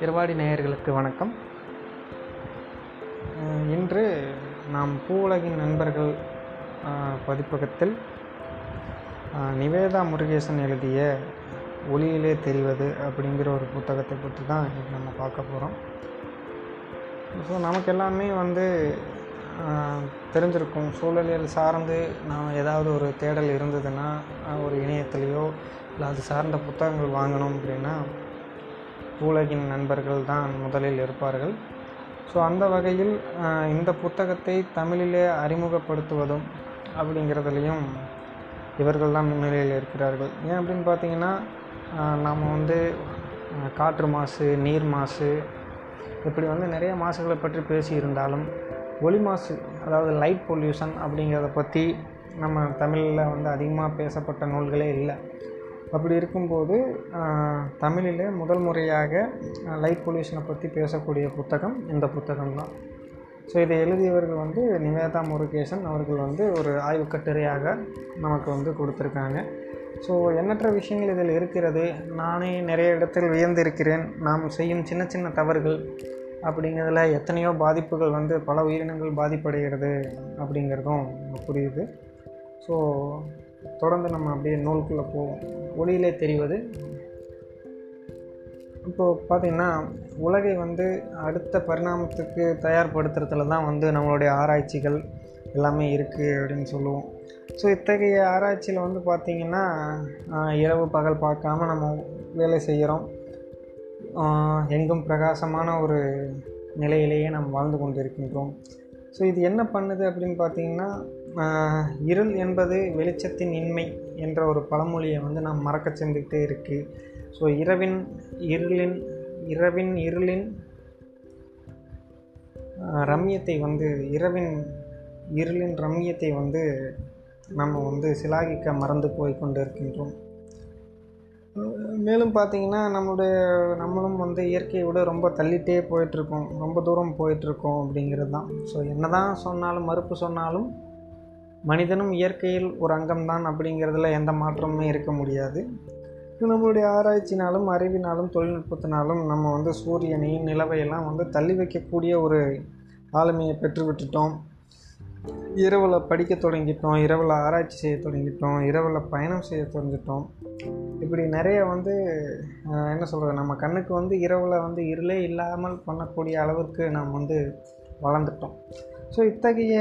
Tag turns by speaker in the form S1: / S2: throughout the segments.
S1: இருவாடி நேயர்களுக்கு வணக்கம். இன்று நாம் பூவுலகின் நண்பர்கள் பதிப்பகத்தில் நிவேதா முருகேசன் எழுதிய ஒளியிலே தெரிவது அப்படிங்கிற ஒரு புத்தகத்தை பற்றி தான் இன்னைக்கு நம்ம பார்க்க போகிறோம் ஸோ நமக்கு எல்லாமே வந்து தெரிஞ்சிருக்கும். சூழலியல் சார்ந்து நாம் ஏதாவது ஒரு தேடல் இருந்ததுன்னா ஒரு இணையத்துலேயோ இல்லை அது சார்ந்த புத்தகங்கள் வாங்கணும் அப்படின்னா உலகின் நண்பர்கள் தான் முதலில் இருப்பார்கள். ஸோ அந்த வகையில் இந்த புத்தகத்தை தமிழிலே அறிமுகப்படுத்துவதும் அப்படிங்கிறதுலையும் இவர்கள் தான் முன்னிலையில் இருக்கிறார்கள். ஏன் அப்படின்னு பார்த்தீங்கன்னா நாம் வந்து காற்று மாசு நீர் மாசு இப்படி வந்து நிறைய மாசுகளை பற்றி பேசியிருந்தாலும் ஒளி மாசு அதாவது லைட் பொல்யூஷன் அப்படிங்கிறத பற்றி நம்ம தமிழில் வந்து அதிகமாக பேசப்பட்ட நூல்களே இல்லை. அப்படி இருக்கும்போது தமிழில் முதல் முறையாக லைட் பொல்யூஷனை பற்றி பேசக்கூடிய புத்தகம் இந்த புத்தகம் தான். ஸோ இதை எழுதியவர்கள் வந்து நிவேதா முருகேசன் அவர்கள் வந்து ஒரு ஆய்வு கட்டுரையாக நமக்கு வந்து கொடுத்துருக்காங்க. ஸோ எண்ணற்ற விஷயங்கள் இதில் இருக்கிறது. நானே நிறைய இடத்தில் வியந்திருக்கிறேன். நாம் செய்யும் சின்ன சின்ன தவறுகள் அப்படிங்கிறதுல எத்தனையோ பாதிப்புகள் வந்து பல உயிரினங்கள் பாதிப்படைகிறது அப்படிங்கிறதும் புரியுது. ஸோ தொடர்ந்து நம்ம அப்படியே நூலுக்குள்ளே போவோம். ஒளியிலே தெரிவது. இப்போது பார்த்திங்கன்னா உலகை வந்து அடுத்த பரிணாமத்துக்கு தயார்படுத்துறதுல தான் வந்து நம்மளுடைய ஆராய்ச்சிகள் எல்லாமே இருக்குது அப்படின்னு சொல்லுவோம். ஸோ இத்தகைய ஆராய்ச்சியில் வந்து பார்த்திங்கன்னா இரவு பகல் பார்க்காம நம்ம வேலை செய்கிறோம் எங்கும் பிரகாசமான ஒரு நிலையிலேயே நாம் வாழ்ந்து கொண்டிருக்கின்றோம். ஸோ இது என்ன பண்ணுது அப்படின்னு பார்த்தீங்கன்னா இருள் என்பது வெளிச்சத்தின் இன்மை என்ற ஒரு பழமொழியை வந்து நாம் மறக்க செஞ்சுக்கிட்டே இருக்குது ஸோ இரவின் இருளின் இரவின் இருளின் ரம்யத்தை வந்து இரவின் இருளின் ரம்யத்தை வந்து நம்ம வந்து சிலாகிக்க மறந்து போய் கொண்டு இருக்கின்றோம் மேலும் பார்த்தீங்கன்னா நம்மளுடைய நம்மளும் வந்து இயற்கையை விட ரொம்ப தள்ளிகிட்டே போயிட்டுருக்கோம். ரொம்ப தூரம் போயிட்டுருக்கோம் அப்படிங்கிறது தான் ஸோ என்ன தான் சொன்னாலும் மறுப்பு சொன்னாலும் மனிதனும் இயற்கையில் ஒரு அங்கம்தான் அப்படிங்கிறதுல எந்த மாற்றமுமே இருக்க முடியாது. நம்மளுடைய ஆராய்ச்சினாலும் அறிவினாலும் தொழில்நுட்பத்தினாலும் நம்ம வந்து சூரியனையும் நிலவையெல்லாம் வந்து தள்ளி வைக்கக்கூடிய ஒரு ஆளுமையை பெற்று விட்டுட்டோம் இரவில் படிக்க தொடங்கிட்டோம் இரவில் ஆராய்ச்சி செய்ய தொடங்கிட்டோம் இரவில் பயணம் செய்ய தொடங்கிட்டோம். இப்படி நிறைய வந்து என்ன சொல்கிறது நம்ம கண்ணுக்கு வந்து இரவில் வந்து இருளே இல்லாமல் பண்ணக்கூடிய அளவுக்கு நாம் வந்து வளர்ந்துட்டோம். ஸோ இத்தகைய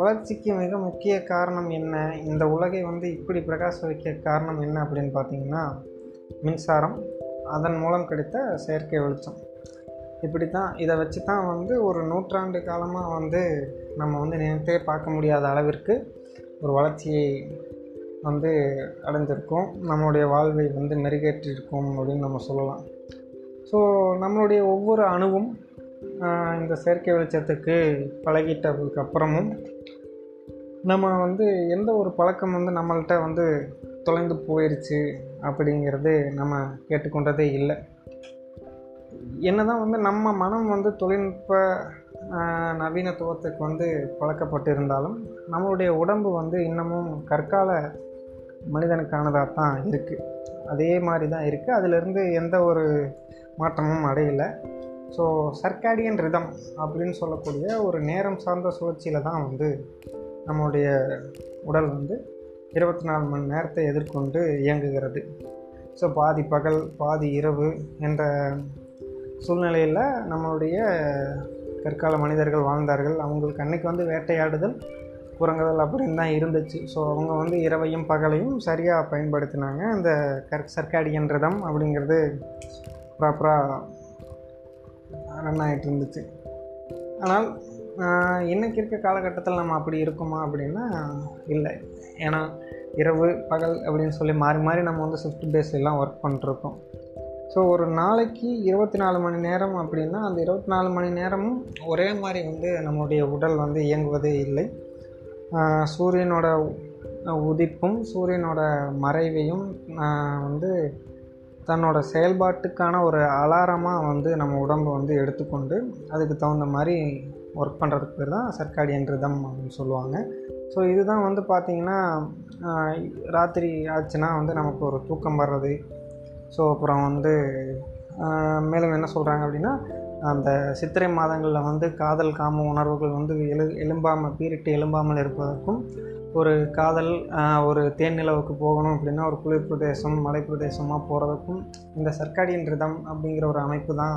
S1: வளர்ச்சிக்கு மிக முக்கிய காரணம் என்ன? இந்த உலகை வந்து இப்படி பிரகாச வைக்க காரணம் என்ன அப்படின்னு பார்த்தீங்கன்னா மின்சாரம் அதன் மூலம் கிடைத்த செயற்கை வெளிச்சம். இப்படி தான் இதை வச்சு தான் வந்து ஒரு நூற்றாண்டு காலமாக வந்து நம்ம வந்து நினைத்தே பார்க்க முடியாத அளவிற்கு ஒரு வளர்ச்சியை வந்து அடைஞ்சிருக்கோம் நம்மளுடைய வாழ்வை வந்து மெருகேற்றிருக்கோம் அப்படின்னு நம்ம சொல்லலாம். ஸோ நம்மளுடைய ஒவ்வொரு அணுவும் இந்த செயற்கை வெளிச்சத்துக்கு பழகிட்டதுக்கு அப்புறமும் நம்ம வந்து எந்த ஒரு பழக்கம் வந்து நம்மள்கிட்ட வந்து தொலைந்து போயிடுச்சு அப்படிங்கிறது நம்ம கேட்டுக்கொண்டதே இல்லை. என்னதான் வந்து நம்ம மனம் வந்து தொழில்நுட்ப நவீனத்துவத்துக்கு வந்து பழக்கப்பட்டு இருந்தாலும் நம்மளுடைய உடம்பு வந்து இன்னமும் கற்கால மனிதனுக்கானதாக தான் இருக்குது அதே மாதிரி தான் இருக்குது அதிலிருந்து எந்த ஒரு மாற்றமும் அடையலை. ஸோ சர்க்காடியன் ரிதம் அப்படின்னு சொல்லக்கூடிய ஒரு நேரம் சார்ந்த சுழற்சியில் தான் வந்து நம்மளுடைய உடல் வந்து இருபத்தி நாலு மணி நேரத்தை எதிர்கொண்டு இயங்குகிறது. ஸோ பாதி பகல் பாதி இரவு என்ற சூழ்நிலையில் நம்மளுடைய கற்கால மனிதர்கள் வாழ்ந்தார்கள். அவங்களுக்கு அன்னைக்கு வந்து வேட்டையாடுதல் குரங்குதல் அப்படின்னு தான் இருந்துச்சு. ஸோ அவங்க வந்து இரவையும் பகலையும் சரியாக பயன்படுத்தினாங்க. அந்த கற் சர்க்காடியன் ரதம் அப்படிங்கிறது ப்ராப்பராக ரன் ஆகிட்டு இருந்துச்சு. ஆனால் இன்றைக்கி இன்னைக்கு இருக்க காலகட்டத்தில் நம்ம அப்படி இருக்குமா அப்படின்னா இல்லை. ஏன்னா இரவு பகல் அப்படின்னு சொல்லி மாறி மாறி நம்ம வந்து ஷிஃப்ட் பேஸ்லாம் ஒர்க் பண்ணிருக்கோம் ஸோ ஒரு நாளைக்கு இருபத்தி நாலு மணி நேரம் அப்படின்னா அந்த இருபத்தி நாலு மணி நேரமும் ஒரே மாதிரி வந்து நம்முடைய உடல் வந்து இயங்குவதே இல்லை. சூரியனோட உதிப்பும் சூரியனோட மறைவையும் வந்து தன்னோட செயல்பாட்டுக்கான ஒரு அலாரமாக வந்து நம்ம உடம்பு வந்து எடுத்துக்கொண்டு அதுக்கு தகுந்த மாதிரி ஒர்க் பண்ணுறதுக்கு பேர் தான் சர்க்காடியன் ரிதம் அப்படின்னு சொல்லுவாங்க. ஸோ இதுதான் வந்து பார்த்திங்கன்னா ராத்திரி ஆச்சுன்னா வந்து நமக்கு ஒரு தூக்கம் வர்றது ஸோ அப்புறம் வந்து மேலும் என்ன சொல்கிறாங்க அப்படின்னா அந்த சித்திரை மாதங்களில் வந்து காதல் காம உணர்வுகள் வந்து எழு எழும்பாமல் பீரிட்டு எழும்பாமல் இருப்பதற்கும் ஒரு காதல் ஒரு தேன் நிலவுக்கு போகணும் அப்படின்னா ஒரு குளிர் பிரதேசம் மலை பிரதேசமாக போகிறதுக்கும் இந்த சர்க்காடியின் ரிதம் அப்படிங்கிற ஒரு அமைப்பு தான்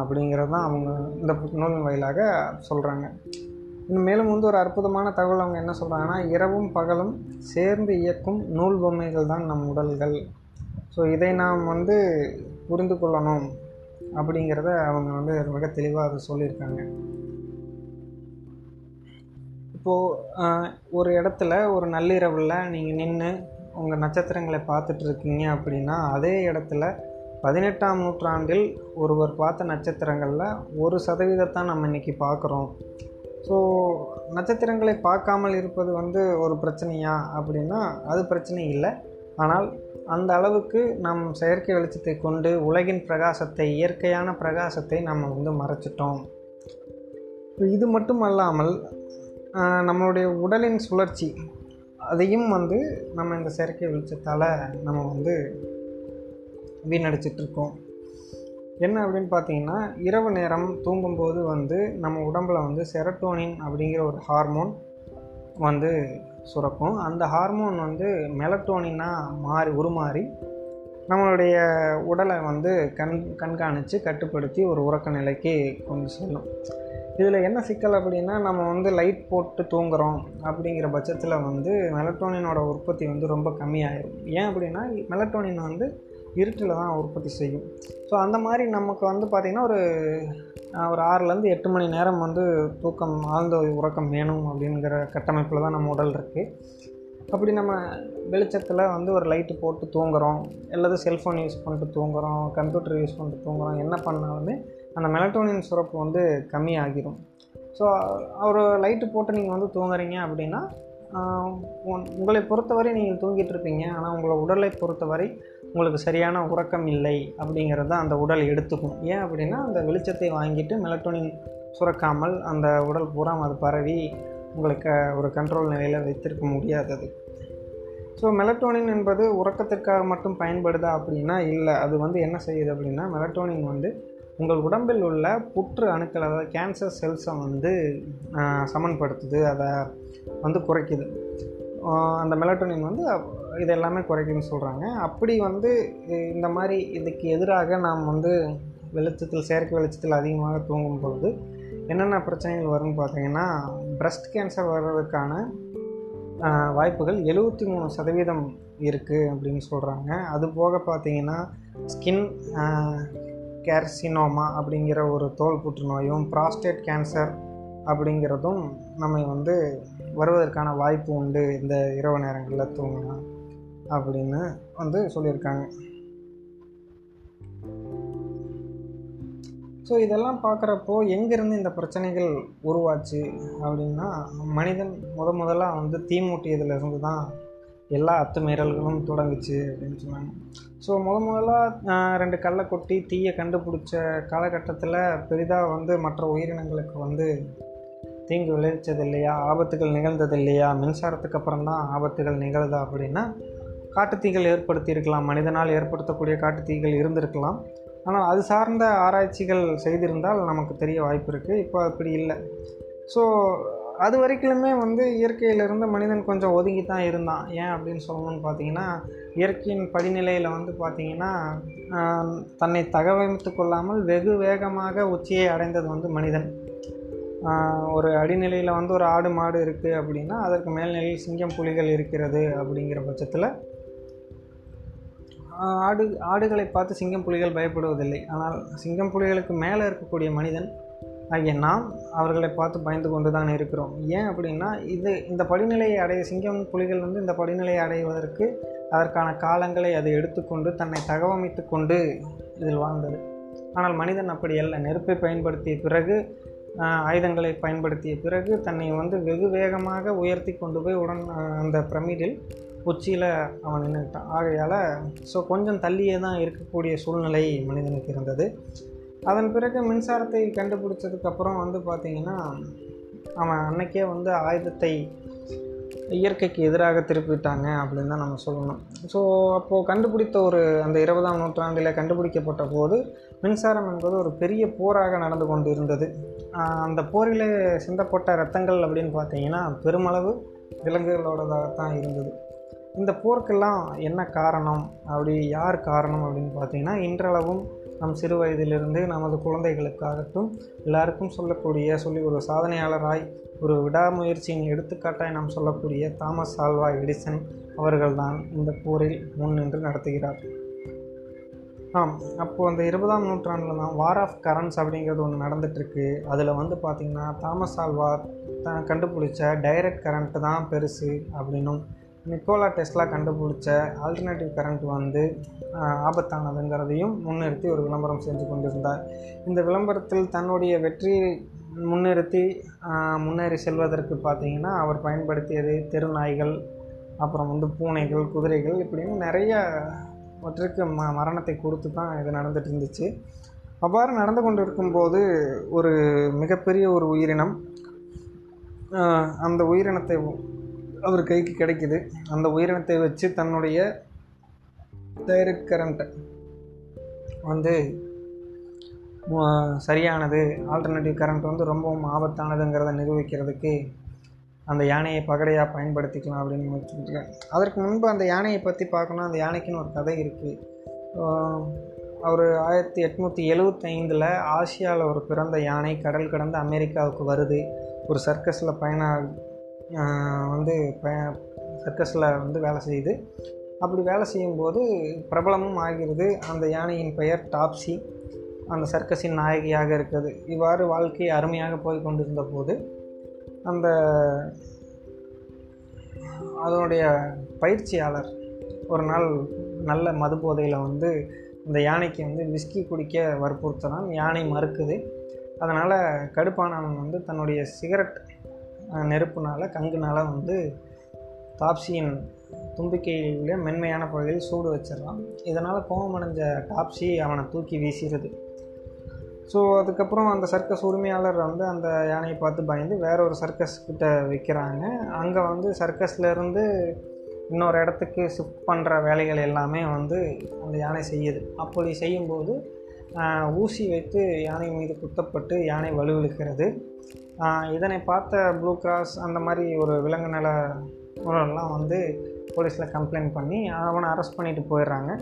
S1: அப்படிங்கிறது தான் அவங்க இந்த நூலின் வாயிலாக சொல்கிறாங்க இன்னும் மேலும் வந்து ஒரு அற்புதமான தகவல் அவங்க என்ன சொல்கிறாங்கன்னா இரவும் பகலும் சேர்ந்து இயக்கும் நூல் பொம்மைகள் தான் நம் உடல்கள். ஸோ இதை நாம் வந்து புரிந்து கொள்ளணும் அப்படிங்கிறத அவங்க வந்து மிக தெளிவாக அதை சொல்லியிருக்காங்க. இப்போது ஒரு இடத்துல ஒரு நள்ளிரவில் நீங்கள் நின்று உங்கள் நட்சத்திரங்களை பார்த்துட்டு இருக்கீங்க அப்படின்னா அதே இடத்துல பதினெட்டாம் நூற்றாண்டில் ஒருவர் பார்த்த நட்சத்திரங்களில் ஒரு சதவீதத்தான் நம்ம இன்றைக்கி பார்க்குறோம். ஸோ நட்சத்திரங்களை பார்க்காமல் இருப்பது வந்து ஒரு பிரச்சனையா அப்படின்னா அது பிரச்சனை இல்லை. ஆனால் அந்த அளவுக்கு நம் செயற்கை வெளிச்சத்தை கொண்டு உலகின் பிரகாசத்தை இயற்கையான பிரகாசத்தை நம்ம வந்து மறைச்சிட்டோம். இது மட்டும் அல்லாமல் நம்மளுடைய உடலின் சுழற்சி அதையும் வந்து நம்ம இந்த செயற்கை வெளிச்சத்தால் நம்ம வந்து வீணடிச்சிட்ருக்கோம் என்ன அப்படின்னு பார்த்தீங்கன்னா இரவு நேரம் தூங்கும்போது வந்து நம்ம உடம்பில் வந்து செரட்டோனின் அப்படிங்கிற ஒரு ஹார்மோன் வந்து சுரக்கும். அந்த ஹார்மோன் வந்து மெலட்டோனினாக மாறி உருமாறி நம்மளுடைய உடலை வந்து கண் கண்காணித்து கட்டுப்படுத்தி ஒரு உறக்க நிலைக்கு கொண்டு செல்லும். இதில் என்ன சிக்கல் அப்படின்னா நம்ம வந்து லைட் போட்டு தூங்குறோம் அப்படிங்கிற பட்சத்தில் வந்து மெலட்டோனினோட உற்பத்தி வந்து ரொம்ப கம்மியாயிடும் ஏன் அப்படின்னா மெலட்டோனின் வந்து இருட்டில் தான் உற்பத்தி செய்யும். ஸோ அந்த மாதிரி நமக்கு வந்து பார்த்திங்கன்னா ஒரு ஒரு ஆறுலேருந்து எட்டு மணி நேரம் வந்து தூக்கம் ஆழ்ந்த உறக்கம் வேணும் அப்படிங்கிற கட்டமைப்பில் தான் நம்ம உடல் இருக்குது அப்படி நம்ம வெளிச்சத்தில் வந்து ஒரு லைட்டு போட்டு தூங்குறோம் அல்லது செல்ஃபோன் யூஸ் பண்ணிட்டு தூங்குறோம் கம்ப்யூட்டர் யூஸ் பண்ணிட்டு தூங்குறோம் என்ன பண்ணாலுமே அந்த மெலட்டோனின் சுரப்பு வந்து கம்மியாகிடும் ஸோ ஒரு லைட்டு போட்டு நீங்கள் வந்து தூங்குறீங்க அப்படின்னா உங்களை பொறுத்தவரை நீங்கள் தூங்கிட்டு இருப்பீங்க. ஆனால் உங்களை உடலை பொறுத்தவரை உங்களுக்கு சரியான உறக்கம் இல்லை அப்படிங்கிறத அந்த உடல் எடுத்துக்கும். ஏன் அப்படின்னா அந்த வெளிச்சத்தை வாங்கிட்டு மெலட்டோனின் சுரக்காமல் அந்த உடல் பூரா அது பரவி உங்களுக்கு ஒரு கண்ட்ரோல் நிலையில் வைத்திருக்க முடியாதது ஸோ மெலட்டோனின் என்பது உறக்கத்திற்காக மட்டும் பயன்படுதா அப்படின்னா இல்லை. அது வந்து என்ன செய்யுது அப்படின்னா மெலட்டோனின் வந்து உங்கள் உடம்பில் உள்ள புற்று அணுக்கள் அதாவது கேன்சர் செல்ஸை வந்து சமன்படுத்துது. அதை வந்து குறைக்குது. அந்த மெலட்டோனின் வந்து இது எல்லாமே குறைக்குன்னு சொல்கிறாங்க அப்படி வந்து இந்த மாதிரி இதுக்கு எதிராக நாம் வந்து வெளிச்சத்தில் செயற்கை வெளிச்சத்தில் அதிகமாக தூங்கும் பொழுது என்னென்ன பிரச்சனைகள் வரும்னு பார்த்தீங்கன்னா பிரஸ்ட் கேன்சர் வர்றதுக்கான வாய்ப்புகள் எழுபத்தி மூணு சதவீதம் இருக்குது அப்படின்னு சொல்கிறாங்க அது போக பார்த்தீங்கன்னா ஸ்கின் கேர்சினோமா அப்படிங்கிற ஒரு தோல் புற்றுநோயும் ப்ராஸ்டேட் கேன்சர் அப்படிங்கிறதும் நம்ம வந்து வருவதற்கான வாய்ப்பு உண்டு இந்த இரவு நேரங்களில் தூங்கினா. அப்படின்னு வந்து சொல்லியிருக்காங்க. ஸோ இதெல்லாம் பார்க்குறப்போ எங்கேருந்து இந்த பிரச்சனைகள் உருவாச்சு அப்படின்னா மனிதன் முத முதலாக வந்து தீமூட்டியதுலேருந்து தான் எல்லா அத்துமீறல்களும் தொடங்குச்சு அப்படின்னு சொன்னாங்க. ஸோ முத முதலாக ரெண்டு கல்லை கொட்டி தீயை கண்டுபிடிச்ச காலகட்டத்தில் பெரிதாக வந்து மற்ற உயிரினங்களுக்கு வந்து தீங்கு விளைவிச்சது இல்லையா? ஆபத்துகள் நிகழ்ந்தது இல்லையா? மின்சாரத்துக்கு அப்புறம் தான் ஆபத்துகள் நிகழ்தா அப்படின்னா காட்டுத்தீகள் ஏற்படுத்தியிருக்கலாம் மனிதனால் ஏற்படுத்தக்கூடிய காட்டுத்தீகள் இருந்திருக்கலாம். ஆனால் அது சார்ந்த ஆராய்ச்சிகள் செய்திருந்தால் நமக்கு தெரிய வாய்ப்பு இருக்குது இப்போ அப்படி இல்லை. ஸோ அது வரைக்குமே வந்து இயற்கையிலிருந்து மனிதன் கொஞ்சம் ஒதுங்கி தான் இருந்தான். ஏன் அப்படின்னு சொல்லணும்னு பார்த்தீங்கன்னா இயற்கையின் படிநிலையில் வந்து பார்த்திங்கன்னா தன்னை தகவமைத்து கொள்ளாமல் வெகு வேகமாக உச்சியை அடைந்தது வந்து மனிதன். ஒரு அடிநிலையில் வந்து ஒரு ஆடு மாடு இருக்குது அப்படின்னா அதற்கு மேல்நிலையில் சிங்கம் புலிகள் இருக்கிறது அப்படிங்கிற பட்சத்தில் ஆடு ஆடுகளை பார்த்து சிங்கம் புலிகள் பயப்படுவதில்லை. ஆனால் சிங்கம் புலிகளுக்கு மேலே இருக்கக்கூடிய மனிதன் ஆகிய நாம் அவர்களை பார்த்து பயந்து கொண்டு தான் இருக்கிறோம். ஏன் அப்படின்னா இது இந்த படிநிலையை அடைய சிங்கம் புலிகள் வந்து இந்த படிநிலையை அடைவதற்கு அதற்கான காலங்களை அது எடுத்துக்கொண்டு தன்னை தகவமைத்து கொண்டு இதில் வாழ்ந்தது. ஆனால் மனிதன் அப்படி அல்ல. நெருப்பை பயன்படுத்திய பிறகு ஆயுதங்களை பயன்படுத்திய பிறகு தன்னை வந்து வெகு வேகமாக உயர்த்தி கொண்டு போய் உடன் அந்த பிரமிடில் உச்சியில் அவன் நின்றுக்கிட்டான் ஆகையால் ஸோ கொஞ்சம் தள்ளியே தான் இருக்கக்கூடிய சூழ்நிலை மனிதனுக்கு இருந்தது. அதன் பிறகு மின்சாரத்தை கண்டுபிடிச்சதுக்கப்புறம் வந்து பார்த்திங்கன்னா அவன் அன்னைக்கே வந்து ஆயுதத்தை இயற்கைக்கு எதிராக திருப்பிட்டாங்க அப்படின்னு தான் நம்ம சொல்லணும். ஸோ அப்போது கண்டுபிடித்த ஒரு அந்த இருபதாம் நூற்றாண்டில் கண்டுபிடிக்கப்பட்ட போது மின்சாரம் என்பது ஒரு பெரிய போராக நடந்து கொண்டு இருந்தது. அந்த போரில் சிந்தப்பட்ட ரத்தங்கள் அப்படின்னு பார்த்தீங்கன்னா பெருமளவு விலங்குகளோடதாகத்தான் இருந்தது. இந்த போருக்கெல்லாம் என்ன காரணம்? அப்படி யார் காரணம் அப்படின்னு பார்த்தீங்கன்னா இன்றளவும் நம் சிறு வயதிலிருந்து நமது குழந்தைகளுக்காகட்டும் எல்லாருக்கும் சொல்லக்கூடிய சொல்லி ஒரு சாதனையாளராய் ஒரு விடாமுயற்சியின் எடுத்துக்காட்டாய் நாம் சொல்லக்கூடிய தாமஸ் ஆல்வா எடிசன் அவர்கள்தான் இந்த போரில் முன்னின்று நடத்துகிறார். ஆம் அப்போது அந்த இருபதாம் நூற்றாண்டில் தான் வார் ஆஃப் கரண்ட்ஸ் அப்படிங்கிறது ஒன்று நடந்துகிட்ருக்கு அதில் வந்து பார்த்திங்கன்னா தாமஸ் ஆல்வா தான் கண்டுபிடிச்ச டைரக்ட் கரண்ட்டு தான் பெருசு அப்படின்னும் நிக்கோலா டெஸ்லா கண்டுபிடிச்ச ஆல்டர்னேட்டிவ் கரண்ட் வந்து ஆபத்தானதுங்கிறதையும் முன்னிறுத்தி ஒரு விளம்பரம் செஞ்சு கொண்டிருந்தார். இந்த விளம்பரத்தில் தன்னுடைய வெற்றியை முன்னிறுத்தி முன்னேறி செல்வதற்கு பார்த்திங்கன்னா அவர் பயன்படுத்தியது தெருநாய்கள் அப்புறம் வந்து பூனைகள் குதிரைகள் இப்படின்னு நிறைய ஒற்றுக்கு ம மரணத்தை கொடுத்து தான் இது நடந்துட்டு இருந்துச்சு. அவ்வாறு நடந்து கொண்டு இருக்கும்போது ஒரு மிகப்பெரிய ஒரு உயிரினம் அந்த உயிரினத்தை அவர் கைக்கு கிடைக்குது. அந்த உயிரினத்தை வச்சு தன்னுடைய டைரக்ட் கரண்ட்டை வந்து சரியானது. ஆல்டர்னேட்டிவ் கரண்ட் வந்து ரொம்பவும் ஆபத்தானதுங்கிறத நிரூபிக்கிறதுக்கு அந்த யானையை பகடையாக பயன்படுத்திக்கலாம் அப்படின்னு வச்சுருக்கேன் அதற்கு முன்பு அந்த யானையை பற்றி பார்க்கணும். அந்த யானைக்குன்னு ஒரு கதை இருக்குது அவர் ஆயிரத்தி எட்நூற்றி எழுவத்தைந்தில் ஆசியாவில் ஒரு பிறந்த யானை கடல் கடந்து அமெரிக்காவுக்கு வருது. ஒரு சர்க்கஸில் பயண வந்து பய சர்க்கஸில் வந்து வேலை செய்யுது. அப்படி வேலை செய்யும்போது பிரபலமும் ஆகிறது. அந்த யானையின் பெயர் டாப்ஸி. அந்த சர்க்கஸின் நாயகியாக இருக்குது இவ்வாறு வாழ்க்கை அருமையாக போய் கொண்டிருந்த போது அந்த அதனுடைய பயிற்சியாளர் ஒரு நாள் நல்ல மது போதையில் வந்து இந்த யானைக்கு வந்து விஸ்கி குடிக்க வற்புறுத்தினான். யானை மறுக்குது. அதனால் கடுப்பானவன் வந்து தன்னுடைய சிகரெட் நெருப்புனால் கங்குனால் வந்து டாப்ஸியின் தும்பிக்கையில மென்மையான பகுதியில் சூடு வச்சிடறான் இதனால் கோபமடைஞ்ச டாப்ஸி அவனை தூக்கி வீசிடுது. ஸோ அதுக்கப்புறம் அந்த சர்க்கஸ் உரிமையாளர் வந்து அந்த யானையை பார்த்து பயந்து வேற ஒரு சர்க்கஸ் கிட்ட விற்கிறாங்க அங்கே வந்து சர்க்கஸ்லேருந்து இன்னொரு இடத்துக்கு ஷிஃப்ட் பண்ணுற வேலைகள் எல்லாமே வந்து அந்த யானை செய்யுது. அப்படி செய்யும்போது ஊசி வைத்து யானை மீது குத்தப்பட்டு யானை வலுவிழுக்கிறது. இதனை பார்த்த ப்ளூ கிராஸ் அந்த மாதிரி ஒரு விலங்கு நல எல்லாம் வந்து போலீஸில் கம்ப்ளைண்ட் பண்ணி அவனை அரெஸ்ட் பண்ணிட்டு போயிடுறாங்க.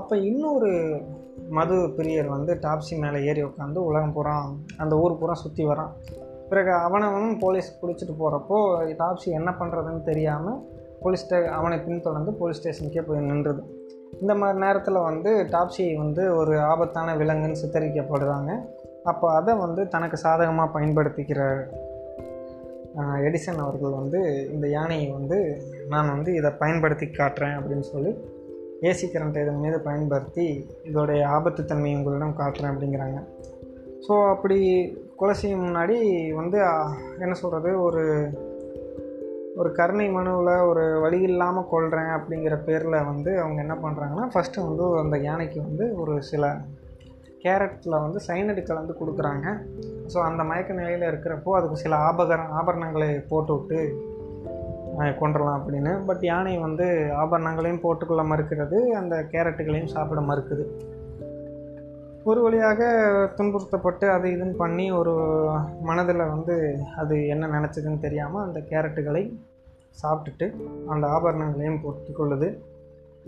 S1: அப்போ இன்னொரு மது பிரியர் வந்து டாப்ஸி மேலே ஏறி உட்காந்து உலகம் பூரா அந்த ஊர் பூரா சுற்றி வரான். பிறகு அவனவனும் போலீஸ் பிடிச்சிட்டு போகிறப்போ டாப்ஸி என்ன பண்ணுறதுன்னு தெரியாமல் போலீஸ் ஸ்டே அவனை பின்தொடர்ந்து போலீஸ் ஸ்டேஷனுக்கே போய் நின்றுது. இந்த மாதிரி நேரத்தில் வந்து டாப்ஸி வந்து ஒரு ஆபத்தான விலங்குன்னு சித்தரிக்கப்படுறாங்க. அப்போ அதை வந்து தனக்கு சாதகமாக பயன்படுத்திக்கிற எடிசன் அவர்கள் வந்து இந்த யானையை வந்து நான் வந்து இதை பயன்படுத்தி காட்டுறேன் அப்படின்னு சொல்லி ஏசி கரண்ட்டை இதன் மீது பயன்படுத்தி இதோடைய ஆபத்துத்தன்மையை உங்களிடம் காட்டுறேன் அப்படிங்கிறாங்க. ஸோ அப்படி கொலை செய்யும் முன்னாடி வந்து என்ன சொல்கிறது ஒரு ஒரு கருணை மனுவில் ஒரு வழி இல்லாமல் கொள்கிறேன் அப்படிங்கிற பேரில் வந்து அவங்க என்ன பண்ணுறாங்கன்னா ஃபஸ்ட்டு வந்து அந்த யானைக்கு வந்து ஒரு சில கேரட்டில் வந்து சைனடு கலந்து கொடுக்குறாங்க. ஸோ அந்த மயக்க நிலையில் இருக்கிறப்போ அதுக்கு சில ஆபகர ஆபரணங்களை போட்டு விட்டு அப்படின்னு. பட் யானை வந்து ஆபரணங்களையும் போட்டுக்கொள்ள மறுக்கிறது அந்த கேரட்டுகளையும் சாப்பிட மறுக்குது. ஒரு வழியாக துன்புறுத்தப்பட்டு அது இதுன்னு பண்ணி ஒரு மனதில் வந்து அது என்ன நினச்சதுன்னு தெரியாமல் அந்த கேரட்டுகளை சாப்பிட்டுட்டு அந்த ஆபரணங்களையும் பொருத்தி கொள்ளுது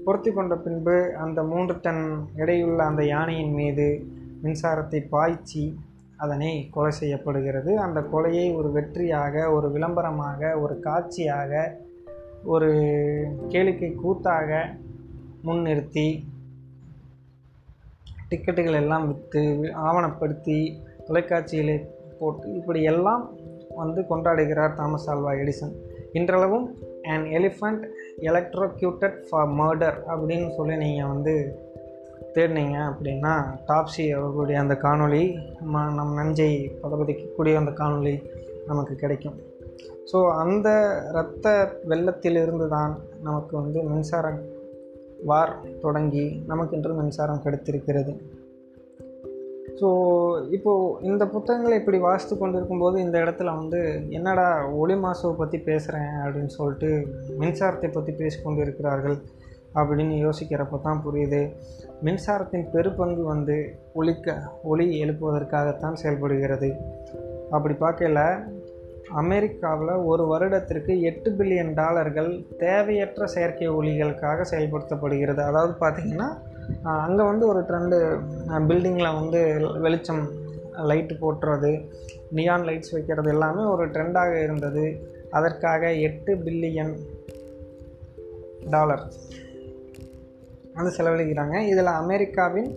S1: பொருத்தி கொண்ட பின்பு அந்த மூன்று டன் எடையுள்ள அந்த யானையின் மீது மின்சாரத்தை பாய்ச்சி அதனை கொலை செய்யப்படுகிறது. அந்த கொலையை ஒரு வெற்றியாக ஒரு விளம்பரமாக ஒரு காட்சியாக ஒரு கேளிக்கை கூத்தாக முன்னிறுத்தி டிக்கெட்டுகள் எல்லாம் விற்று ஆவணப்படுத்தி தொலைக்காட்சிகளை போட்டு இப்படி எல்லாம் வந்து கொண்டாடுகிறார் தாமஸ் ஆல்வா எடிசன். இன்றளவும் an elephant electrocuted for murder அப்படின்னு சொல்லி நீங்கள் வந்து தேடினீங்க அப்படின்னா டாப்ஸி அவர்களுடைய அந்த காணொளி நம்ம நம் நஞ்சை பதபதிக்கக்கூடிய அந்த காணொளி நமக்கு கிடைக்கும். ஸோ அந்த இரத்த வெள்ளத்திலிருந்து தான் நமக்கு வந்து மின்சாரம் வார் தொடங்கி நமக்கென்று மின்சாரம் கிடைத்திருக்கிறது. ஸோ இப்போது இந்த புத்தகங்களை இப்படி வாசித்து கொண்டு இருக்கும்போது இந்த இடத்துல வந்து என்னடா ஒளி மாசுவை பற்றி பேசுகிறேன் அப்படின்னு சொல்லிட்டு மின்சாரத்தை பற்றி பேசிக்கொண்டு இருக்கிறார்கள் அப்படின்னு யோசிக்கிறப்ப தான் புரியுது. மின்சாரத்தின் பெருப்பங்கு வந்து ஒளிக்க ஒளி எழுப்புவதற்காகத்தான் செயல்படுகிறது. அப்படி பார்க்கல அமெரிக்காவில் ஒரு வருடத்திற்கு எட்டு பில்லியன் டாலர்கள் தேவையற்ற செயற்கை ஒளிகளுக்காக செயல்படுத்தப்படுகிறது. அதாவது பார்த்திங்கன்னா அங்கே வந்து ஒரு ட்ரெண்டு பில்டிங்கில் வந்து வெளிச்சம் லைட்டு போட்டுறது நியான் லைட்ஸ் வைக்கிறது எல்லாமே ஒரு ட்ரெண்டாக இருந்தது. அதற்காக எட்டு பில்லியன் டாலர் வந்து செலவழிக்கிறாங்க. இதில் அமெரிக்காவின்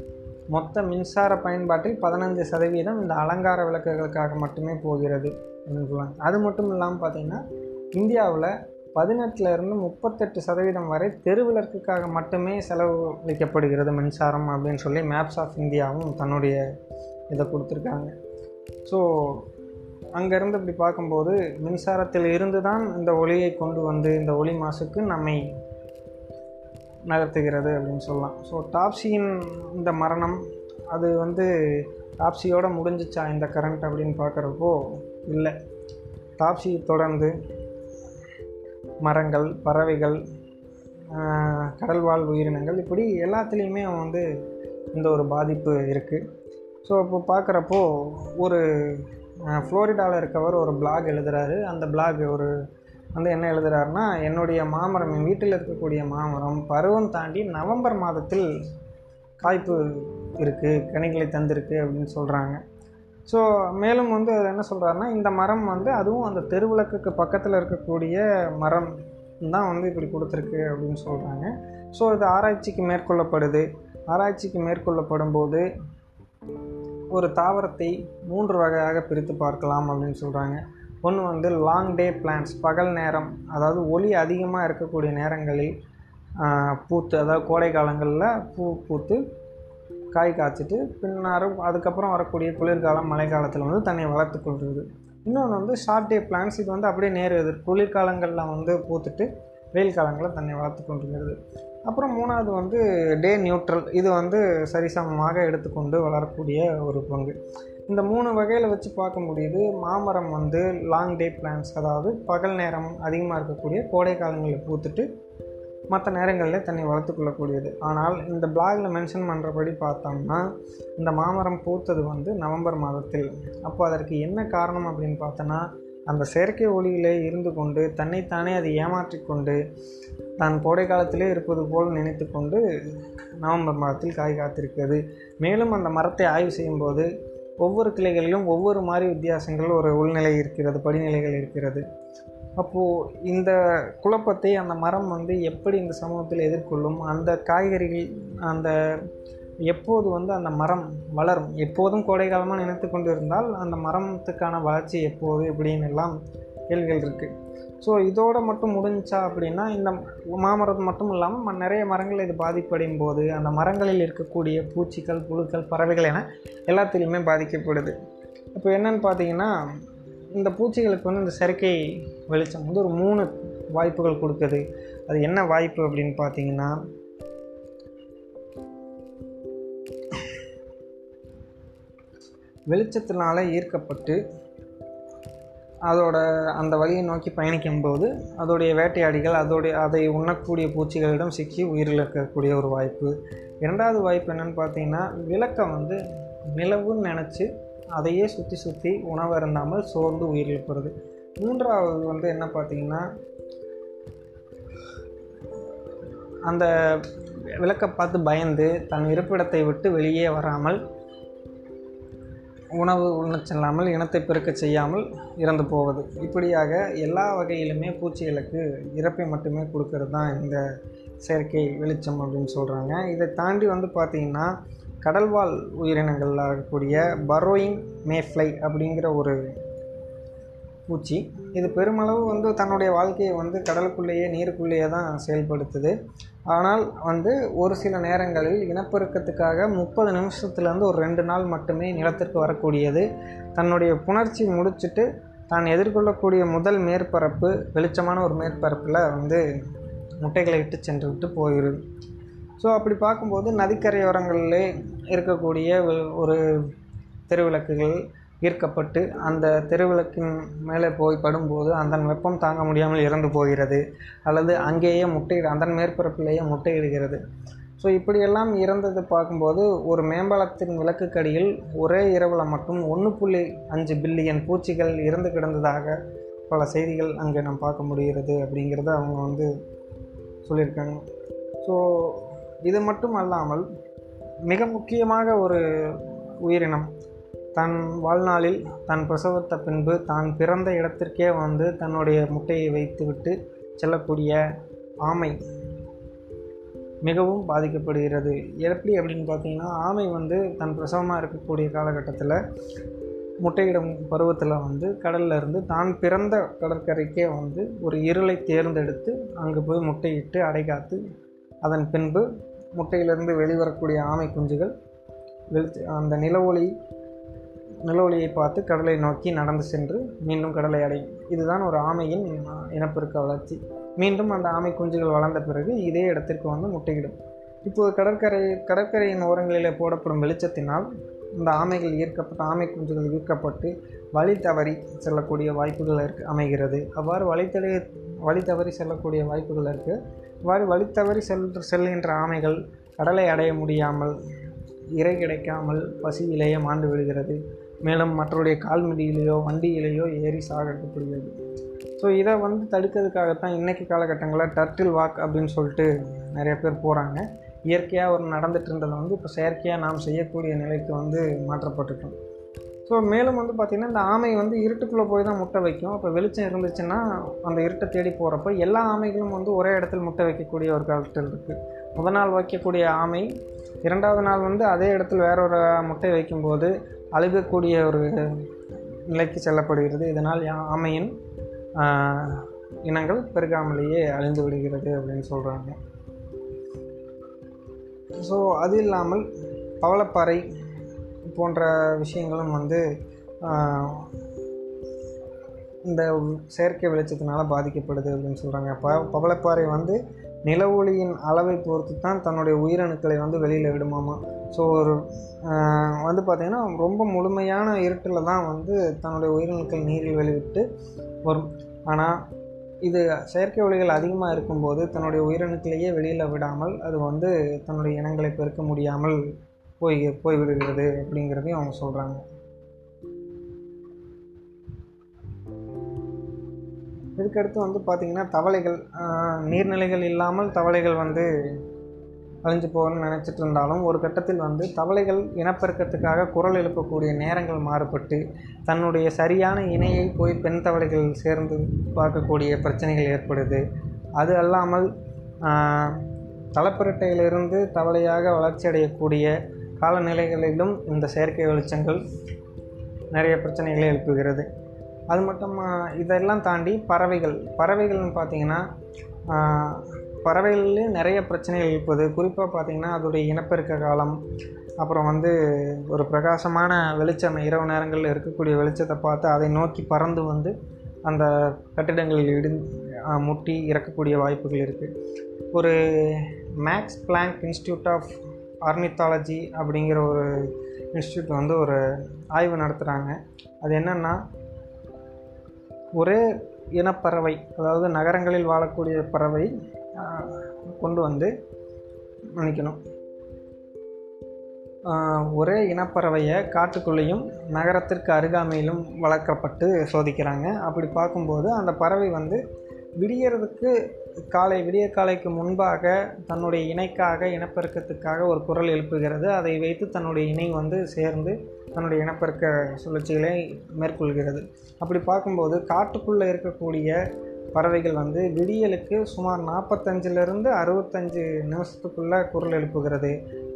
S1: மொத்த மின்சார பயன்பாட்டில் பதினஞ்சு சதவீதம் இந்த அலங்கார விளக்குகளுக்காக மட்டுமே போகிறது. அப்படின்னு சொல்லுவாங்க அது மட்டும் இல்லாமல் பார்த்திங்கன்னா இந்தியாவில் பதினெட்டுலேருந்து முப்பத்தெட்டு சதவீதம் வரை தெருவிளக்குக்காக மட்டுமே செலவழிக்கப்படுகிறது மின்சாரம் அப்படின்னு சொல்லி மேப்ஸ் ஆஃப் இந்தியாவும் தன்னுடைய இதை கொடுத்துருக்காங்க. ஸோ அங்கேருந்து இப்படி பார்க்கும்போது மின்சாரத்தில் இருந்து தான் இந்த ஒளியை கொண்டு வந்து இந்த ஒளி மாசுக்கு நம்மை நகர்த்துகிறது அப்படின்னு சொல்லலாம். ஸோ டாப்ஸியின் இந்த மரணம் அது வந்து டாப்ஸியோடு முடிஞ்சிச்சா இந்த கரண்ட் அப்படின்னு பார்க்குறப்போ இல்லை. டாப்ஸி தொடர்ந்து மரங்கள் பறவைகள் கடல்வாழ் உயிரினங்கள் இப்படி எல்லாத்துலேயுமே வந்து இந்த ஒரு பாதிப்பு இருக்குது ஸோ இப்போ பார்க்குறப்போ ஒரு ஃப்ளோரிடாவில் இருக்கவர் ஒரு பிளாக் எழுதுகிறாரு அந்த பிளாக் ஒரு வந்து என்ன எழுதுகிறாருன்னா என்னுடைய மாமரம் என் வீட்டில் இருக்கக்கூடிய மாமரம் பருவம் தாண்டி நவம்பர் மாதத்தில் காய்ப்பு இருக்குது கனிகளை தந்திருக்கு அப்படின்னு சொல்கிறாங்க ஸோ மேலும் வந்து அது என்ன சொல்கிறாருன்னா இந்த மரம் வந்து அதுவும் அந்த தெருவிளக்குக்கு பக்கத்தில் இருக்கக்கூடிய மரம் தான் வந்து இப்படி கொடுத்துருக்கு அப்படின்னு சொல்கிறாங்க ஸோ இது ஆராய்ச்சிக்கு மேற்கொள்ளப்படுது. ஆராய்ச்சிக்கு மேற்கொள்ளப்படும் போது ஒரு தாவரத்தை மூன்று வகையாக பிரித்து பார்க்கலாம் அப்படின்னு சொல்கிறாங்க ஒன்று வந்து லாங் டே பிளான்ஸ் பகல் நேரம் அதாவது ஒளி அதிகமாக இருக்கக்கூடிய நேரங்களில் பூத்து அதாவது கோடை காலங்களில் பூ பூத்து காய் காய்ச்சிட்டு பின்னாரும் அதுக்கப்புறம் வரக்கூடிய குளிர்காலம் மழைக்காலத்தில் வந்து தன்னை வளர்த்து கொள்வது இன்னொன்று வந்து ஷார்ட் டே பிளான்ஸ் இது வந்து அப்படியே நேர் எதிர். குளிர்காலங்களில் வந்து பூத்துட்டு வெயில் காலங்களில் தன்னை வளர்த்து கொண்டிருக்கிறது. அப்புறம் மூணாவது வந்து டே நியூட்ரல் இது வந்து சரிசமமாக எடுத்துக்கொண்டு வளரக்கூடிய ஒரு பங்கு. இந்த மூணு வகையில் வச்சு பார்க்க முடியுது. மாமரம் வந்து லாங் டே பிளான்ஸ் அதாவது பகல் நேரம் அதிகமாக இருக்கக்கூடிய கோடை காலங்களில் பூத்துட்டு மற்ற நேரங்களில் தன்னை வளர்த்துக்கொள்ளக்கூடியது ஆனால் இந்த பிளாகில் மென்ஷன் பண்ணுறபடி பார்த்தோம்னா இந்த மாமரம் பூத்தது வந்து நவம்பர் மாதத்தில். அப்போ அதற்கு என்ன காரணம் அப்படின்னு பார்த்தோன்னா அந்த செயற்கை ஒளியிலே இருந்து கொண்டு தன்னைத்தானே அதை ஏமாற்றிக்கொண்டு தான் கோடை காலத்திலே இருப்பது போல் நினைத்து கொண்டு நவம்பர் மாதத்தில் காய் காத்திருக்கிறது. மேலும் அந்த மரத்தை ஆய்வு செய்யும்போது ஒவ்வொரு கிளைகளிலும் ஒவ்வொரு மாதிரி வித்தியாசங்கள் ஒரு உள்நிலை இருக்கிறது படிநிலைகள் இருக்கிறது. அப்போது இந்த குழப்பத்தை அந்த மரம் வந்து எப்படி இந்த சமூகத்தில் எதிர்கொள்ளும்? அந்த காய்கறிகள் அந்த எப்போது வந்து அந்த மரம் வளரும்? எப்போதும் கோடைகாலமாக நினைத்து கொண்டு இருந்தால் அந்த மரத்துக்கான வளர்ச்சி எப்போது இப்படின்னு எல்லாம் கேள்விகள் இருக்குது ஸோ இதோடு மட்டும் முடிஞ்சா அப்படின்னா இந்த மாமரம் மட்டும் இல்லாமல் நிறைய மரங்கள் இது பாதிப்படையும் போது அந்த மரங்களில் இருக்கக்கூடிய பூச்சிகள் புழுக்கள் பறவைகள் என எல்லாத்துலேயுமே பாதிக்கப்படுது. இப்போ என்னென்னு பார்த்தீங்கன்னா இந்த பூச்சிகளுக்கு வந்து இந்த செயற்கை வெளிச்சம் வந்து ஒரு மூணு வாய்ப்புகள் கொடுக்குது. அது என்ன வாய்ப்பு அப்படின்னு பார்த்தீங்கன்னா வெளிச்சத்தினால ஈர்க்கப்பட்டு அதோட அந்த வழியை நோக்கி பயணிக்கும்போது அதோடைய வேட்டையாடிகள் அதோடைய அதை உண்ணக்கூடிய பூச்சிகளிடம் சிக்கி உயிரிழக்கக்கூடிய ஒரு வாய்ப்பு. இரண்டாவது வாய்ப்பு என்னென்னு பார்த்தீங்கன்னா விளக்கை வந்து நிலவுன்னு நினச்சி அதையே சுற்றி சுற்றி உணவு அருந்தாமல் சோர்ந்து உயிரிழப்புறது மூன்றாவது வந்து என்ன பார்த்தீங்கன்னா அந்த விளக்கை பார்த்து பயந்து தன் இருப்பிடத்தை விட்டு வெளியே வராமல் உணவு உண்ணச் செல்லாமல் இனத்தை பெருக்க செய்யாமல் இறந்து போவது. இப்படியாக எல்லா வகையிலுமே பூச்சிகளுக்கு இறப்பை மட்டுமே கொடுக்கறது தான் இந்த செயற்கை வெளிச்சம் அப்படின்னு சொல்கிறாங்க இதை தாண்டி வந்து பார்த்திங்கன்னா கடல்வாழ் உயிரினங்களில் இருக்கக்கூடிய பரோயிங் மேஃப்ளை அப்படிங்கிற ஒரு பூச்சி. இது பெருமளவு வந்து தன்னுடைய வாழ்க்கையை வந்து கடலுக்குள்ளேயே நீருக்குள்ளேயே தான் செயல்படுத்துது. ஆனால் வந்து ஒரு சில நேரங்களில் இனப்பெருக்கத்துக்காக முப்பது நிமிஷத்துலேருந்து ஒரு ரெண்டு நாள் மட்டுமே நிலத்திற்கு வரக்கூடியது. தன்னுடைய புணர்ச்சி முடிச்சுட்டு தான் எதிர்கொள்ளக்கூடிய முதல் மேற்பரப்பு வெளிச்சமான ஒரு மேற்பரப்பில் வந்து முட்டைகளை இட்டு சென்று விட்டு போயிடுது ஸோ அப்படி பார்க்கும்போது நதிக்கரையோரங்களில் இருக்கக்கூடிய ஒரு தெருவிளக்குகள் ஈர்க்கப்பட்டு அந்த தெருவிளக்கின் மேலே போய் படும்போது அதன் வெப்பம் தாங்க முடியாமல் இறந்து போகிறது. அல்லது அங்கேயே முட்டையிட அதன் மேற்பரப்பிலேயே முட்டையிடுகிறது. ஸோ இப்படியெல்லாம் இறந்தது பார்க்கும்போது ஒரு மேம்பாலத்தின் விளக்குக்கடியில் ஒரே இரவில் மட்டும் ஒன்று புள்ளி அஞ்சு பில்லியன் பூச்சிகள் இறந்து கிடந்ததாக பல செய்திகள் அங்கே நாம் பார்க்க முடிகிறது அப்படிங்கிறத அவங்க வந்து சொல்லியிருக்காங்க. ஸோ இது மட்டும் அல்லாமல் மிக முக்கியமாக ஒரு உயிரினம். தன் வாழ்நாளில் தன் பிரசவத்த பின்பு தான் பிறந்த இடத்திற்கே வந்து தன்னுடைய முட்டையை வைத்துவிட்டு செல்லக்கூடிய ஆமை மிகவும் பாதிக்கப்படுகிறது. எப்படி அப்படின்னு பார்த்தீங்கன்னா ஆமை வந்து தன் பிரசவமாக இருக்கக்கூடிய காலகட்டத்தில் முட்டையிடும் பருவத்தில் வந்து கடலில் இருந்து தான் பிறந்த கடற்கரைக்கே வந்து ஒரு இருளை தேர்ந்தெடுத்து அங்கே போய் முட்டையிட்டு அடைகாத்து அதன் பின்பு முட்டையிலிருந்து வெளிவரக்கூடிய ஆமை குஞ்சுகள். வெளிச்ச அந்த நிலவொளி நிலவொளியை பார்த்து கடலை நோக்கி நடந்து சென்று மீண்டும் கடலை அடையும் இதுதான் ஒரு ஆமையின் இனப்பெருக்க வளர்ச்சி. மீண்டும் அந்த ஆமை குஞ்சுகள் வளர்ந்த பிறகு இதே இடத்திற்கு வந்து முட்டையிடும். இப்போது கடற்கரை கடற்கரையின் ஓரங்களிலே போடப்படும் வெளிச்சத்தினால் இந்த ஆமைகள் ஈர்க்கப்பட்ட ஆமை குஞ்சுகள் ஈர்க்கப்பட்டு வழி தவறி செல்லக்கூடிய வாய்ப்புகள் இருக்கு அமைகிறது. அவ்வாறு வழி வழி தவறி செல்லக்கூடிய வாய்ப்புகள் இருக்குது இவ்வாறு வழி தவறி செல் செல்கின்ற ஆமைகள் கடலை அடைய முடியாமல் இறை கிடைக்காமல் பசியிலேயே மாண்டு விடுகிறது. மேலும் மற்றவருடைய கால்மிடியிலேயோ வண்டியிலேயோ ஏறி சாகடிக்கப்படுகிறது. ஸோ இதை வந்து தடுக்கிறதுக்காகத்தான் இன்றைக்கி காலகட்டங்களில் டர்ட்டில் வாக் அப்படின்னு சொல்லிட்டு நிறைய பேர் போகிறாங்க இயற்கையாக ஒரு நடந்துட்டு இருந்ததை வந்து இப்போ செயற்கையாக நாம் செய்யக்கூடிய நிலைக்கு வந்து மாற்றப்பட்டுட்டோம் ஸோ மேலும் வந்து பார்த்திங்கன்னா இந்த ஆமை வந்து இருட்டுக்குள்ளே போய் தான் முட்டை வைக்கும். அப்போ வெளிச்சம் இருந்துச்சுன்னா அந்த இருட்டை தேடி போகிறப்ப எல்லா ஆமைகளும் வந்து ஒரே இடத்துல முட்டை வைக்கக்கூடிய ஒரு காலத்தில் இருக்குது முதல் நாள் வைக்கக்கூடிய ஆமை இரண்டாவது நாள் வந்து அதே இடத்துல வேற ஒரு முட்டை வைக்கும்போது அழுகக்கூடிய ஒரு நிலைக்கு செல்லப்படுகிறது. இதனால் ஆமையின் இனங்கள் பெருகாமலேயே அழிந்து விடுகிறது அப்படின்னு சொல்கிறாங்க ஸோ அது இல்லாமல் பவளப்பாறை போன்ற விஷயங்களும் வந்து இந்த செயற்கை வெளிச்சத்தினால் பாதிக்கப்படுது அப்படின்னு சொல்கிறாங்க ப பவளப்பாறை வந்து நில ஒளியின் அளவை பொறுத்து தான் தன்னுடைய உயிரணுக்களை வந்து வெளியில் விடுமாமா? ஸோ ஒரு வந்து பார்த்திங்கன்னா ரொம்ப முழுமையான இருட்டில் தான் வந்து தன்னுடைய உயிரணுக்கள் நீரில் வெளிவிட்டு வரும். ஆனால் இது செயற்கை ஒளிகள் அதிகமாக இருக்கும்போது தன்னுடைய உயிரணுக்களையே வெளியில் விடாமல் அது வந்து தன்னுடைய இனங்களை பெருக்க முடியாமல் போய் போய்விடுகிறது அப்படிங்கிறதையும் அவங்க சொல்கிறாங்க இதுக்கடுத்து வந்து பார்த்திங்கன்னா தவளைகள் நீர்நிலைகள் இல்லாமல் தவளைகள் வந்து அழிஞ்சு போகணும்னு நினச்சிட்டு இருந்தாலும் ஒரு கட்டத்தில் வந்து தவளைகள் இனப்பெருக்கத்துக்காக குரல் எழுப்பக்கூடிய நேரங்கள் மாறுபட்டு தன்னுடைய சரியான இணையை போய் பெண் தவளைகள் சேர்ந்து பார்க்கக்கூடிய பிரச்சனைகள் ஏற்படுது. அது அல்லாமல் ஆஹ், தவளையாக வளர்ச்சி அடையக்கூடிய காலநிலைகளிலும் இந்த செயற்கை வெளிச்சங்கள் நிறைய பிரச்சனைகளை எழுப்புகிறது. அது மட்டும் இதெல்லாம் தாண்டி பறவைகள். பறவைகள்னு பார்த்தீங்கன்னா பறவைகள்லேயும் நிறைய பிரச்சனைகள் இருப்பது குறிப்பாக பார்த்திங்கன்னா அதோடைய இனப்பெருக்க காலம் அப்புறம் வந்து ஒரு பிரகாசமான வெளிச்சம் இரவு நேரங்களில் இருக்கக்கூடிய வெளிச்சத்தை பார்த்து அதை நோக்கி பறந்து வந்து அந்த கட்டிடங்களில் இடி முட்டி இறக்கக்கூடிய வாய்ப்புகள் இருக்குது ஒரு Max Planck institute of ornithology அப்படிங்கிற ஒரு இன்ஸ்டியூட் வந்து ஒரு ஆய்வு நடத்துகிறாங்க அது என்னென்னா ஒரே இனப்பறவை அதாவது நகரங்களில் வாழக்கூடிய பறவை கொண்டு வந்து நினைக்கணும் ஒரே இனப்பறவையை காட்டுக்குள்ளேயும் நகரத்திற்கு அருகாமையிலும் வளர்க்கப்பட்டு சோதிக்கிறாங்க. அப்படி பார்க்கும்போது அந்த பறவை வந்து விடியறதுக்கு காலை விடிய காலைக்கு முன்பாக தன்னுடைய இணைக்காக இனப்பெருக்கத்துக்காக ஒரு குரல் எழுப்புகிறது. அதை வைத்து தன்னுடைய இணை வந்து சேர்ந்து தன்னுடைய இனப்பெருக்க சுழற்சிகளை மேற்கொள்கிறது. அப்படி பார்க்கும்போது காட்டுக்குள்ளே இருக்கக்கூடிய பறவைகள் வந்து விடியலுக்கு சுமார் நாற்பத்தஞ்சிலிருந்து அறுபத்தஞ்சு நிமிஷத்துக்குள்ளே குரல் எழுப்புகிறது.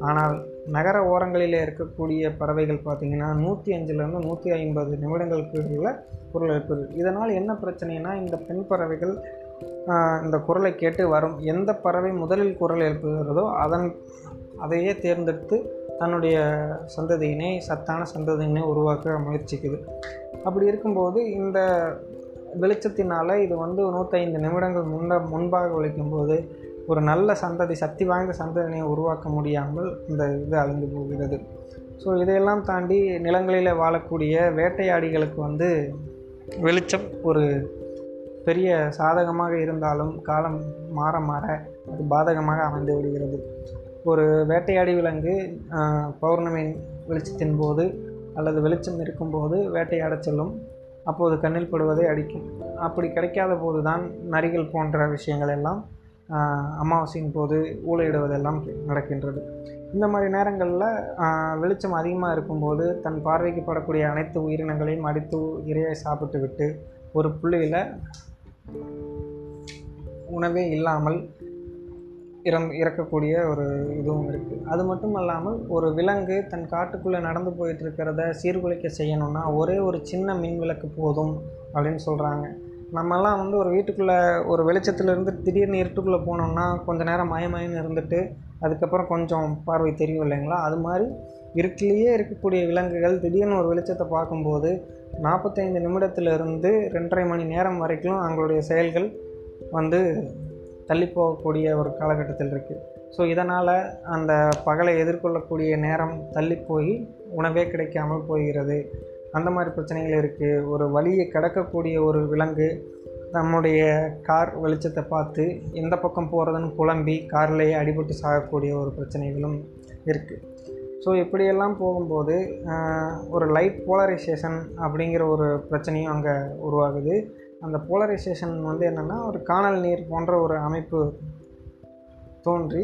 S1: ஆனால் நகர ஓரங்களில் இருக்கக்கூடிய பறவைகள் பார்த்திங்கன்னா நூற்றி அஞ்சுலேருந்து நூற்றி ஐம்பது நிமிடங்களுக்குள்ள குரல் எழுப்புது இதனால் என்ன பிரச்சனைனா இந்த பெண் பறவைகள் இந்த குரலை கேட்டு வரும். எந்த பறவை முதலில் குரல் எழுப்புகிறதோ அதன் அதையே தேர்ந்தெடுத்து தன்னுடைய சந்ததியினை சத்தான சந்ததியினை உருவாக்க முயற்சிக்குது. அப்படி இருக்கும்போது இந்த வெளிச்சத்தினால் இது வந்து நூற்றைந்து நிமிடங்கள் முன்ன முன்பாக ஒழிக்கும்போது ஒரு நல்ல சந்ததி சக்தி வாய்ந்த சந்ததியினை உருவாக்க முடியாமல் இந்த இது அழிந்து போகிறது. ஸோ இதையெல்லாம் தாண்டி நிலங்களில் வாழக்கூடிய வேட்டையாடிகளுக்கு வந்து வெளிச்சம் ஒரு பெரிய சாதகமாக இருந்தாலும் காலம் மாற மாற அது பாதகமாக அமைந்து விடுகிறது. ஒரு வேட்டையாடி விலங்கு பௌர்ணமி வெளிச்சத்தின் போது அல்லது வெளிச்சம் இருக்கும்போது வேட்டையாடச் செல்லும் அப்போது கண்ணில் படுவதை அடிக்கும். அப்படி கிடைக்காத போது தான் நரிகள் போன்ற விஷயங்கள் எல்லாம் அமாவாசையின் போது ஊழையிடுவதெல்லாம் நடக்கின்றது. இந்த மாதிரி நேரங்களில் வெளிச்சம் அதிகமாக இருக்கும்போது தன் பார்வைக்கு படக்கூடிய அனைத்து உயிரினங்களையும் அடித்து இரையை சாப்பிட்டு விட்டு ஒரு புள்ளியில் உணவே இல்லாமல் இறந் இறக்கக்கூடிய ஒரு இதுவும் இருக்குது அது மட்டும் இல்லாமல் ஒரு விலங்கு தன் காட்டுக்குள்ளே நடந்து போயிட்டு இருக்கிறத சீர்குலைக்க செய்யணும்னா ஒரே ஒரு சின்ன மின் விளக்கு போதும் அப்படின்னு சொல்கிறாங்க நம்மெல்லாம் வந்து ஒரு வீட்டுக்குள்ளே ஒரு வெளிச்சத்துலேருந்து திடீர்னு இருட்டுக்குள்ளே போனோம்னா கொஞ்சம் நேரம் மயமயன்னு இருந்துட்டு அதுக்கப்புறம் கொஞ்சம் பார்வை தெரியும் இல்லைங்களா? அது மாதிரி இருட்டிலேயே இருக்கக்கூடிய விலங்குகள் திடீர்னு ஒரு வெளிச்சத்தை பார்க்கும்போது நாற்பத்தைந்து நிமிடத்திலிருந்து ரெண்டரை மணி நேரம் வரைக்கும் அவங்களுடைய செயல்கள் வந்து தள்ளி போகக்கூடிய ஒரு காலகட்டத்தில் இருக்குது ஸோ இதனால் அந்த பகலை எதிர்கொள்ளக்கூடிய நேரம் தள்ளி போய் உணவே கிடைக்காமல் போகிறது. அந்த மாதிரி பிரச்சனைகள் இருக்குது ஒரு வழியை கடக்கக்கூடிய ஒரு விலங்கு நம்முடைய கார் வெளிச்சத்தை பார்த்து எந்த பக்கம் போகிறதுன்னு புலம்பி கார்லேயே அடிபட்டு சாகக்கூடிய ஒரு பிரச்சனைகளும் இருக்குது ஸோ இப்படியெல்லாம் போகும்போது ஒரு லைட் போலரைசேஷன் அப்படிங்கிற ஒரு பிரச்சனையும் அங்கே உருவாகுது. அந்த போலரைசேஷன் வந்து என்னென்னா ஒரு காணல் நீர் போன்ற ஒரு அமைப்பு தோன்றி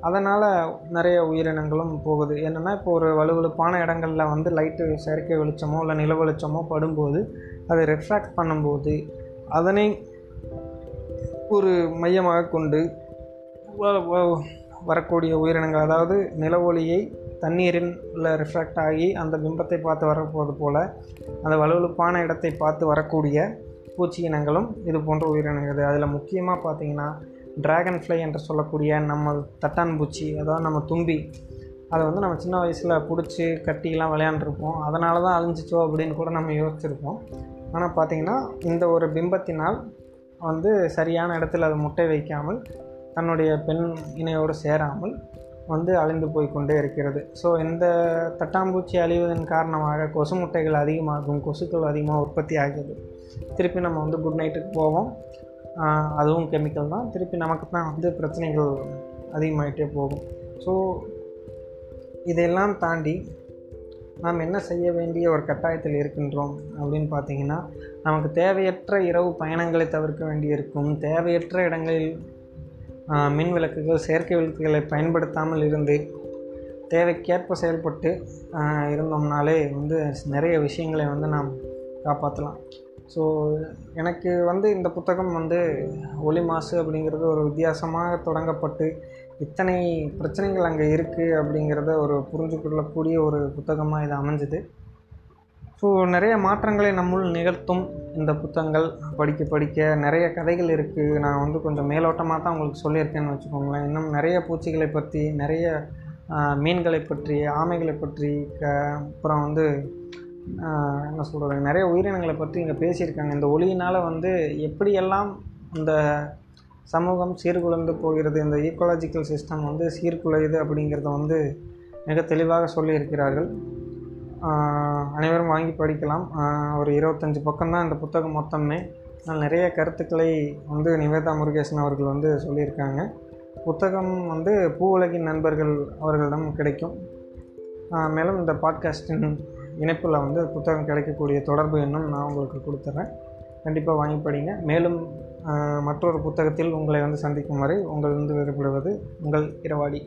S1: அதனால் நிறைய உயிரினங்களும் போகுது. என்னென்னா இப்போ ஒரு வலுவழுப்பான இடங்களில் வந்து லைட்டு செயற்கை வெளிச்சமோ இல்லை நில வெளிச்சமோ படும்போது அதை ரெஃப்ராக்ட் பண்ணும்போது அதனை ஒரு மையமாக கொண்டு வ- வரக்கூடிய உயிரினங்கள் அதாவது நில ஒளியை தண்ணீரில் ரிஃப்ராக்ட் ஆகி அந்த பிம்பத்தை பார்த்து வரப்போது போல் அந்த வலுவழுப்பான இடத்தை பார்த்து வரக்கூடிய பூச்சி இனங்களும் இது போன்ற உயிரினங்கள் அதில் முக்கியமாக பார்த்தீங்கன்னா டிராகன் ஃப்ளை என்று சொல்லக்கூடிய நம்ம தட்டான் பூச்சி அதாவது நம்ம தும்பி அதை வந்து நம்ம சின்ன வயசில் பிடிச்சி கட்டிலாம் விளையாண்டுருப்போம். அதனால தான் அழிஞ்சிச்சோ அப்படின்னு கூட நம்ம யோசிச்சிருப்போம். ஆனால் பார்த்திங்கன்னா இந்த ஒரு பிம்பத்தினால் வந்து சரியான இடத்துல அது முட்டை வைக்காமல் தன்னுடைய பெண் இணையோடு சேராமல் வந்து அழிந்து போய் கொண்டே இருக்கிறது. ஸோ இந்த தட்டாம்பூச்சி அழிவதன் காரணமாக கொசு முட்டைகள் அதிகமாகும் கொசுக்கள் அதிகமாக உற்பத்தி ஆகுது திருப்பி நம்ம வந்து குட் நைட்டுக்கு போவோம். அதுவும் கெமிக்கல் தான். திருப்பி நமக்கு தான் வந்து பிரச்சனைகள் அதிகமாகிட்டே போகும். ஸோ இதையெல்லாம் தாண்டி நாம் என்ன செய்ய வேண்டிய ஒரு கட்டாயத்தில் இருக்கின்றோம் அப்படின்னு பார்த்தீங்கன்னா நமக்கு தேவையற்ற இரவு பயணங்களை தவிர்க்க வேண்டியிருக்கும். தேவையற்ற இடங்களில் மின் விளக்குகள் செயற்கை விளக்குகளை பயன்படுத்தாமல் இருந்து தேவைக்கேற்ப செயல்பட்டு இருந்தோம்னாலே வந்து நிறைய விஷயங்களை வந்து நாம் காப்பாற்றலாம். ஸோ எனக்கு வந்து இந்த புத்தகம் வந்து ஒளி மாசு அப்படிங்கிறது ஒரு வித்தியாசமாக தொடங்கப்பட்டு இத்தனை பிரச்சனைகள் அங்கே இருக்குது அப்படிங்கிறத ஒரு புரிஞ்சு கொள்ளக்கூடிய ஒரு புத்தகமாக இது அமைஞ்சுது. ஸோ நிறைய மாற்றங்களை நம்முள் நிகழ்த்தும் இந்த புத்தகங்கள். படிக்க படிக்க நிறைய கதைகள் இருக்குது நான் வந்து கொஞ்சம் மேலோட்டமாக தான் உங்களுக்கு சொல்லியிருக்கேன்னு வச்சுக்கோங்களேன். இன்னும் நிறைய பூச்சிகளை பற்றி நிறைய மீன்களை பற்றி ஆமைகளை பற்றி க அப்புறம் வந்து என்ன சொல்கிறது நிறைய உயிரினங்களை பற்றி இங்கே பேசியிருக்காங்க. இந்த ஒளியினால் வந்து எப்படியெல்லாம் இந்த சமூகம் சீர்குலைந்து போகிறது இந்த ஈக்கோலாஜிக்கல் சிஸ்டம் வந்து சீர்குலையுது அப்படிங்கிறத வந்து மிக தெளிவாக சொல்லியிருக்கிறார்கள். அனைவரும் வாங்கி படிக்கலாம். ஒரு இருபத்தஞ்சி பக்கம்தான் இந்த புத்தகம் மொத்தமே. ஆனால் நிறைய கருத்துக்களை வந்து நிவேதா முருகேசன் அவர்கள் வந்து சொல்லியிருக்காங்க. புத்தகம் வந்து பூ உலகின் நண்பர்கள் அவர்களிடம் கிடைக்கும். மேலும் இந்த பாட்காஸ்டின் இணைப்பில் வந்து புத்தகம் கிடைக்கக்கூடிய தொடர்பு எண்ணும் நான் உங்களுக்கு கொடுத்துட்றேன். கண்டிப்பாக வாங்கி படிங்க. மேலும் மற்றொரு புத்தகத்தில் உங்களை வந்து சந்திக்கும் வரை உங்கள் வந்து வேறுபடுவது உங்கள் இரவாடி.